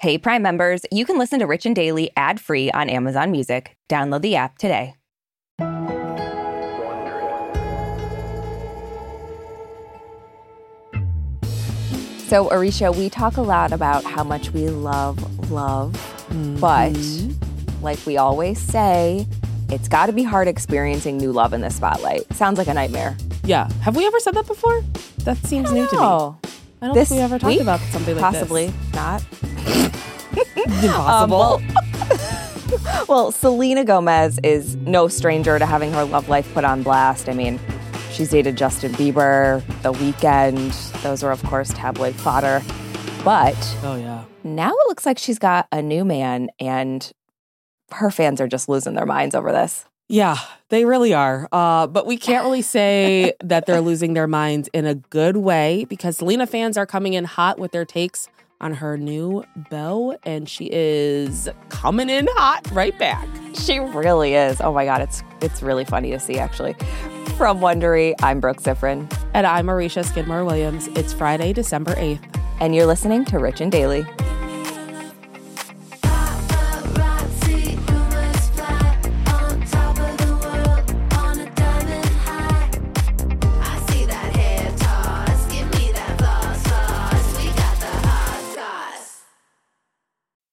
Hey, Prime members, you can listen to Rich and Daily ad free on Amazon Music. Download the app today. So, Aricia, we talk a lot about how much we love love, mm-hmm. but like we always say, it's got to be hard experiencing new love in the spotlight. Sounds like a nightmare. Yeah. Have we ever said that before? That seems new to me. I don't this think we ever talked week? about something like that. possibly not. this. Impossible. Um, well, well, Selena Gomez is no stranger to having her love life put on blast. I mean, she's dated Justin Bieber, The Weeknd. Those are, of course, tabloid fodder. But oh yeah. now it looks like she's got a new man, and her fans are just losing their minds over this. Yeah, they really are. Uh, but we can't really say that they're losing their minds in a good way because Selena fans are coming in hot with their takes on her new beau, and she is coming in hot right back. She really is. Oh my God, it's it's really funny to see, actually. From Wondery, I'm Brooke Siffrinn, And I'm Aricia Skidmore Williams. It's Friday, December 8th. and you're listening to Rich and Daily.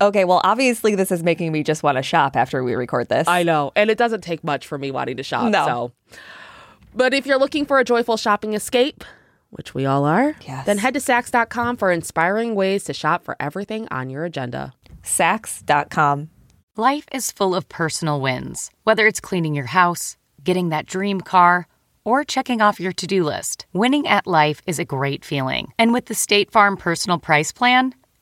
Okay, well, obviously, this is making me just want to shop after we record this. I know, and it doesn't take much for me wanting to shop. No. So, but if you're looking for a joyful shopping escape, which we all are, Yes. then head to Saks.com for inspiring ways to shop for everything on your agenda. Saks.com. Life is full of personal wins, whether it's cleaning your house, getting that dream car, or checking off your to do list. Winning at life is a great feeling. And with the State Farm Personal Price Plan,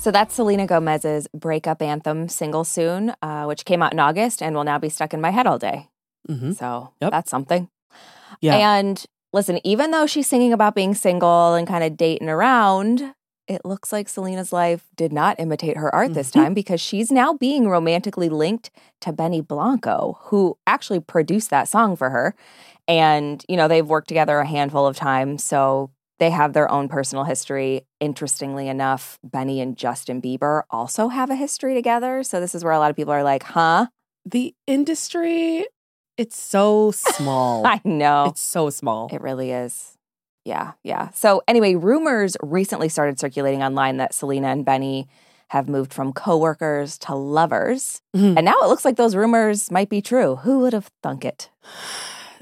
So that's Selena Gomez's breakup anthem, Single Soon, uh, which came out in August and will now be stuck in my head all day. Mhm. So Yep. that's something. Yeah. And listen, even though she's singing about being single and kind of dating around, it looks like Selena's life did not imitate her art this Mm-hmm. time because she's now being romantically linked to Benny Blanco, who actually produced that song for her. And, you know, they've worked together a handful of times. So they have their own personal history. Interestingly enough, Benny and Justin Bieber also have a history together. So this is where a lot of people are like, huh? the industry, it's so small. I know. It's so small. It really is. Yeah, yeah. So, anyway, rumors recently started circulating online that Selena and Benny have moved from coworkers to lovers. Mhm. And now it looks like those rumors might be true. Who would have thunk it?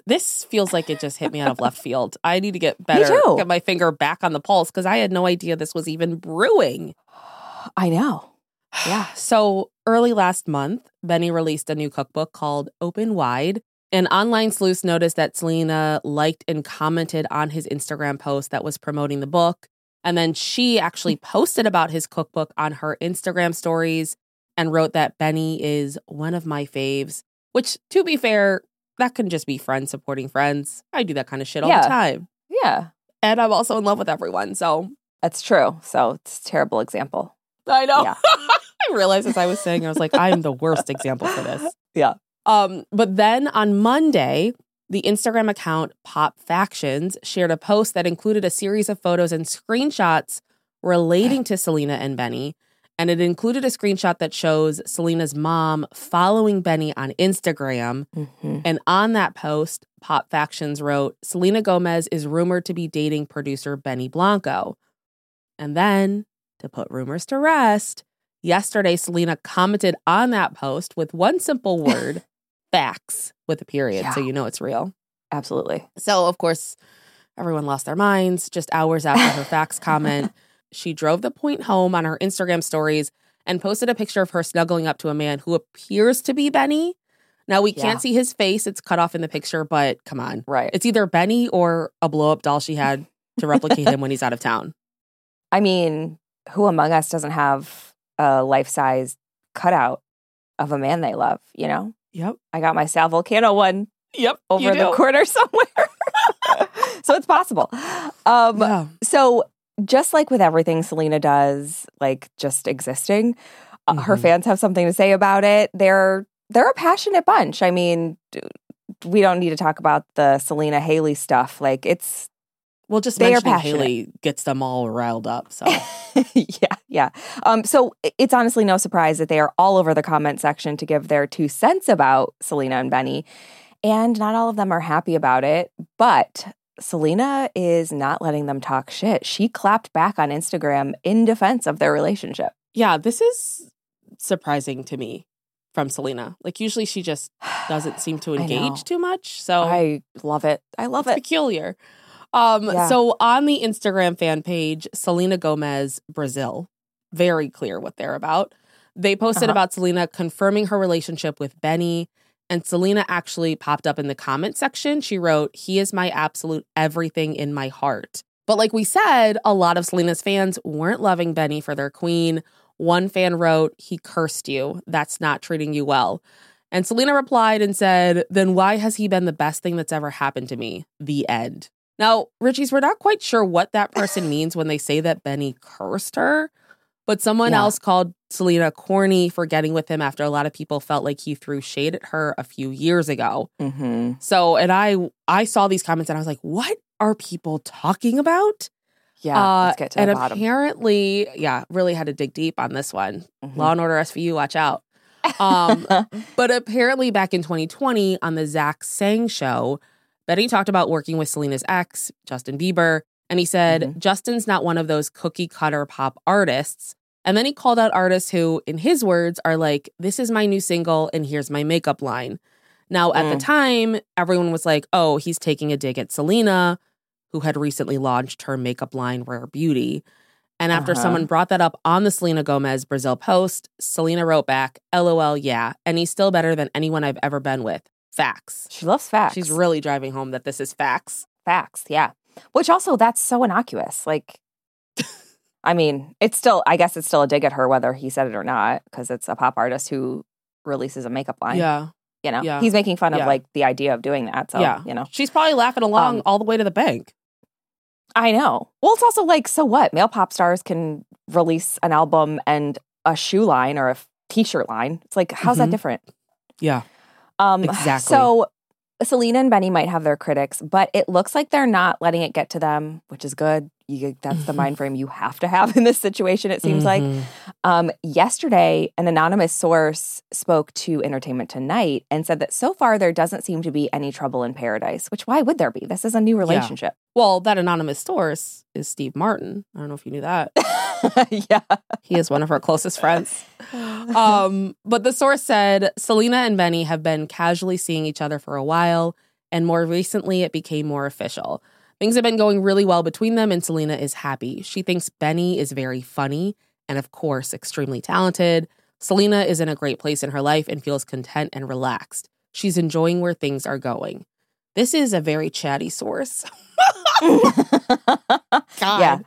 This feels like it just hit me out of left field. I need to get better, get my finger back on the pulse because I had no idea this was even brewing. I know. Yeah. So early last month, Benny released a new cookbook called Open Wide. And online sleuth noticed that Selena liked and commented on his Instagram post that was promoting the book. And then she actually posted about his cookbook on her Instagram stories and wrote that Benny is one of my faves, which, to be fair, that can just be friends supporting friends. I do that kind of shit all Yeah. the time. Yeah, And I'm also in love with everyone. So that's true. So, it's a terrible example. I know. Yeah. I realized as I was saying, I was like, I'm the worst example for this. Yeah. Um, but then on Monday, The Instagram account Pop Factions shared a post that included a series of photos and screenshots relating to Selena and Benny. And it included a screenshot that shows Selena's mom following Benny on Instagram. Mhm. And on that post, Pop Factions wrote Selena Gomez is rumored to be dating producer Benny Blanco. And then, to put rumors to rest, yesterday Selena commented on that post with one simple word facts with a period. So you know it's real. Absolutely. So, of course, everyone lost their minds just hours after her facts comment. She drove the point home on her Instagram stories and posted a picture of her snuggling up to a man who appears to be Benny. Now, we Yeah. can't see his face, it's cut off in the picture, but come on. Right. It's either Benny or a blow up doll she had to replicate him when he's out of town. I mean, who among us doesn't have a life size cutout of a man they love, you know? Yep. I got my Sal Vulcano one Yep. over the corner somewhere. so it's possible. Um, Yeah. So, just like with everything Selena does, like just existing, uh, her Mhm. fans have something to say about it. They're they're a passionate bunch. I mean, we don't need to talk about the Selena Hailey stuff. Like it's Well, just They are mentioning. Hailey gets them all riled up. So, yeah, yeah. Um, so it's honestly no surprise that they are all over the comment section to give their two cents about Selena and Benny. And not all of them are happy about it, but Selena is not letting them talk shit. She clapped back on Instagram in defense of their relationship. yeah, this is surprising to me from Selena. Like, usually she just doesn't seem to engage too much. So, I love it. I love It's it. peculiar. Um, Yeah. so on the Instagram fan page, Selena Gomez Brazil, very clear what they're about. They posted Uh-huh. about Selena confirming her relationship with Benny, and Selena actually popped up in the comment section. She wrote, "He is my absolute everything in my heart." But like we said, a lot of Selena's fans weren't loving Benny for their queen. One fan wrote, "He cursed you. That's not treating you well." And Selena replied and said, Then why has he been the best thing that's ever happened to me? The end. Now, Richie's, we're not quite sure what that person means when they say that Benny cursed her, but someone Yeah. else called Selena corny for getting with him after a lot of people felt like he threw shade at her a few years ago. hmm So, and I I saw these comments and I was like, what are people talking about? Yeah, Uh, let's get to and the bottom. apparently, yeah, really had to dig deep on this one. Mhm. Law and Order SVU, watch out. Um, but apparently, back in 2020 on the Zach Sang show, Benny talked about working with Selena's ex, Justin Bieber. And he said, Mhm. Justin's not one of those cookie cutter pop artists. And then he called out artists who, in his words, are like, this is my new single and here's my makeup line. Now, at the Mm. time, everyone was like, oh, he's taking a dig at Selena, who had recently launched her makeup line, Rare Beauty. And after Uh-huh. someone brought that up on the Selena Gomez Brazil post, Selena wrote back, LOL, yeah. And he's still better than anyone I've ever been with. Facts. she loves facts. She's really driving home that this is facts. facts yeah which also that's so innocuous like i mean it's still i guess it's still a dig at her whether he said it or not because it's a pop artist who releases a makeup line Yeah. you know yeah. he's making fun of like the idea of doing that so Yeah. you know She's probably laughing along Um, all the way to the bank. i know well it's also like so what male pop stars can release an album and a shoe line or a t shirt line it's like how's Mhm. that different Yeah. Um, Exactly. So Selena and Benny might have their critics, but it looks like they're not letting it get to them, which is good. You, that's the Mhm. mind frame you have to have in this situation. It seems like. Mhm. Um, yesterday, an anonymous source spoke to Entertainment Tonight and said that so far there doesn't seem to be any trouble in paradise. Which why would there be? This is a new relationship. Well, that anonymous source is Steve Martin. I don't know if you knew that. yeah. He is one of her closest friends. Um, but the source said Selena and Benny have been casually seeing each other for a while, and more recently it became more official. Things have been going really well between them, and Selena is happy. She thinks Benny is very funny and, of course, extremely talented. Selena is in a great place in her life and feels content and relaxed. She's enjoying where things are going. This is a very chatty source. God. Yeah.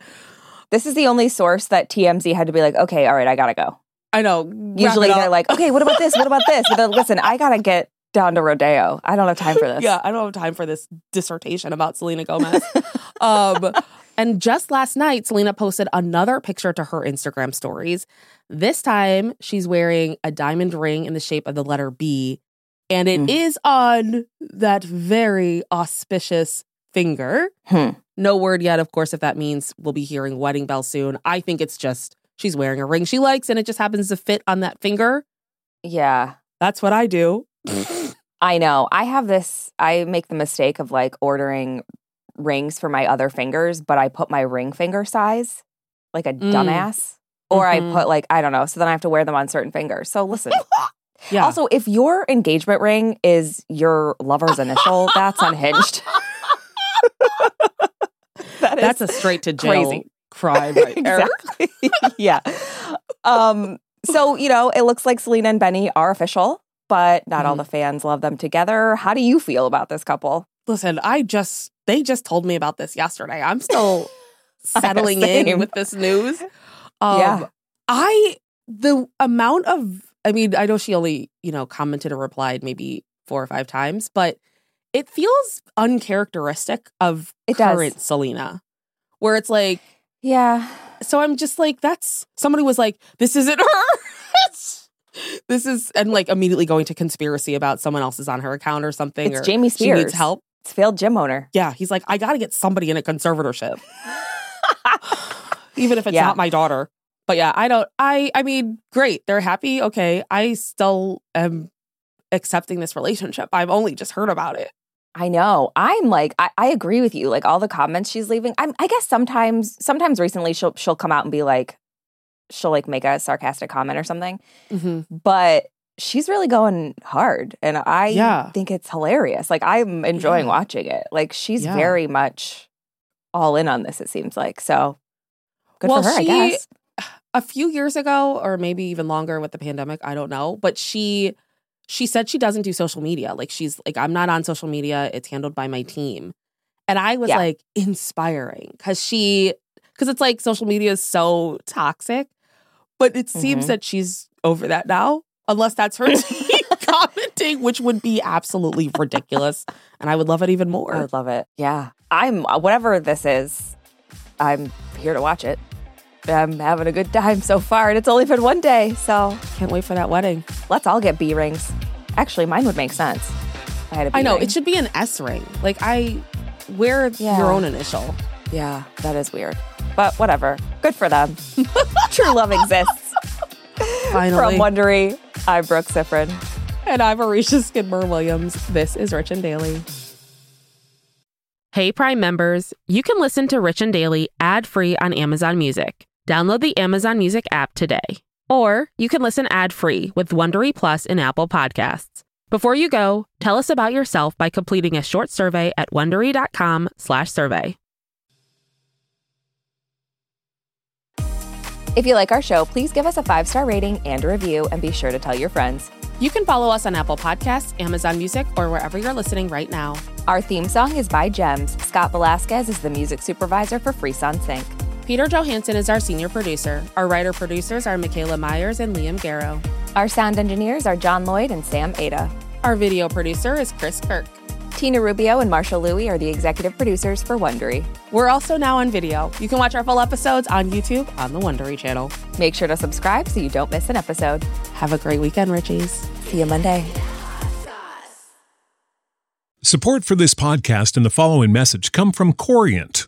This is the only source that TMZ had to be like, okay, all right, I gotta go. I know. Usually they're like, okay, what about this? What about this? But then, listen, I gotta get down to Rodeo. I don't have time for this. Yeah, I don't have time for this dissertation about Selena Gomez. um, and just last night, Selena posted another picture to her Instagram stories. This time, she's wearing a diamond ring in the shape of the letter B And it Mm. is on that very auspicious finger. Hmm. No word yet, of course, if that means we'll be hearing wedding bells soon. I think it's just she's wearing a ring she likes and it just happens to fit on that finger. Yeah. That's what I do. I know. I have this, I make the mistake of like ordering rings for my other fingers, but I put my ring finger size like a Mm. dumbass. Or Mhm. I put like, I don't know. So then I have to wear them on certain fingers. So listen. Yeah. Also, if your engagement ring is your lover's initial, that's unhinged. That is That's a straight to jail crazy. crime right there. exactly. yeah. Um, so, you know, it looks like Selena and Benny are official, but not all Mhm. the fans love them together. How do you feel about this couple? Listen, I just they just told me about this yesterday. I'm still settling in with this news. Um, Yeah. I the amount of I mean, I know she only, you know, commented or replied maybe four or five times, but it feels uncharacteristic of It does. current Selena. Where it's like, Yeah. so I'm just like, that's somebody was like, this isn't her. This is and like immediately going to conspiracy about someone else is on her account or something. It's or Jamie she needs help. It's failed gym owner. Yeah, he's like, I got to get somebody in a conservatorship, even if it's Yeah. not my daughter. But yeah, I don't. I I mean, great, they're happy. Okay, I still am accepting this relationship. I've only just heard about it. I know. I'm like, I, I agree with you. Like all the comments she's leaving. I'm, I guess sometimes, sometimes recently she'll she'll come out and be like, she'll like make a sarcastic comment or something. Mm-hmm. But she's really going hard, and I Yeah. think it's hilarious. Like I'm enjoying Yeah. watching it. Like she's Yeah. very much all in on this. It seems like so. Good Well, for her, she- I guess. A few years ago, or maybe even longer with the pandemic, I don't know. But she she said she doesn't do social media. Like she's like, I'm not on social media. It's handled by my team. And I was like inspiring because she because it's like social media is so toxic. But it seems Mhm. that she's over that now, unless that's her team commenting, which would be absolutely ridiculous. And I would love it even more. I would love it. Yeah, I'm whatever this is. I'm here to watch it. I'm having a good time so far, and it's only been one day, so Can't wait for that wedding. let's all get B rings. Actually, mine would make sense. I had a B I know ring. it should be an S ring. Like I wear Yeah. your own initial. Yeah, that is weird, but whatever. Good for them. True love exists. Finally. From Wondery, I'm Brooke Siffrinn. And I'm Aricia Skidmore Williams. This is Rich and Daily. Hey, Prime members, you can listen to Rich and Daily ad free on Amazon Music. Download the Amazon Music app today. Or you can listen ad free with Wondery Plus in Apple Podcasts. Before you go, tell us about yourself by completing a short survey at wondery.com/slash If you like our show, please give us a five star rating and a review, and be sure to tell your friends. You can follow us on Apple Podcasts, Amazon Music, or wherever you're listening right now. Our theme song is by Gems. Scott Velasquez is the music supervisor for Freeson Sync. Peter Johansson is our senior producer. Our writer producers are Michaela Myers and Liam Garrow. Our sound engineers are John Lloyd and Sam Ada. Our video producer is Chris Kirk. Tina Rubio and Marshall Louie are the executive producers for Wondery. We're also now on video. You can watch our full episodes on YouTube on the Wondery channel. Make sure to subscribe so you don't miss an episode. Have a great weekend, Richies. See you Monday. Support for this podcast and the following message come from Corient.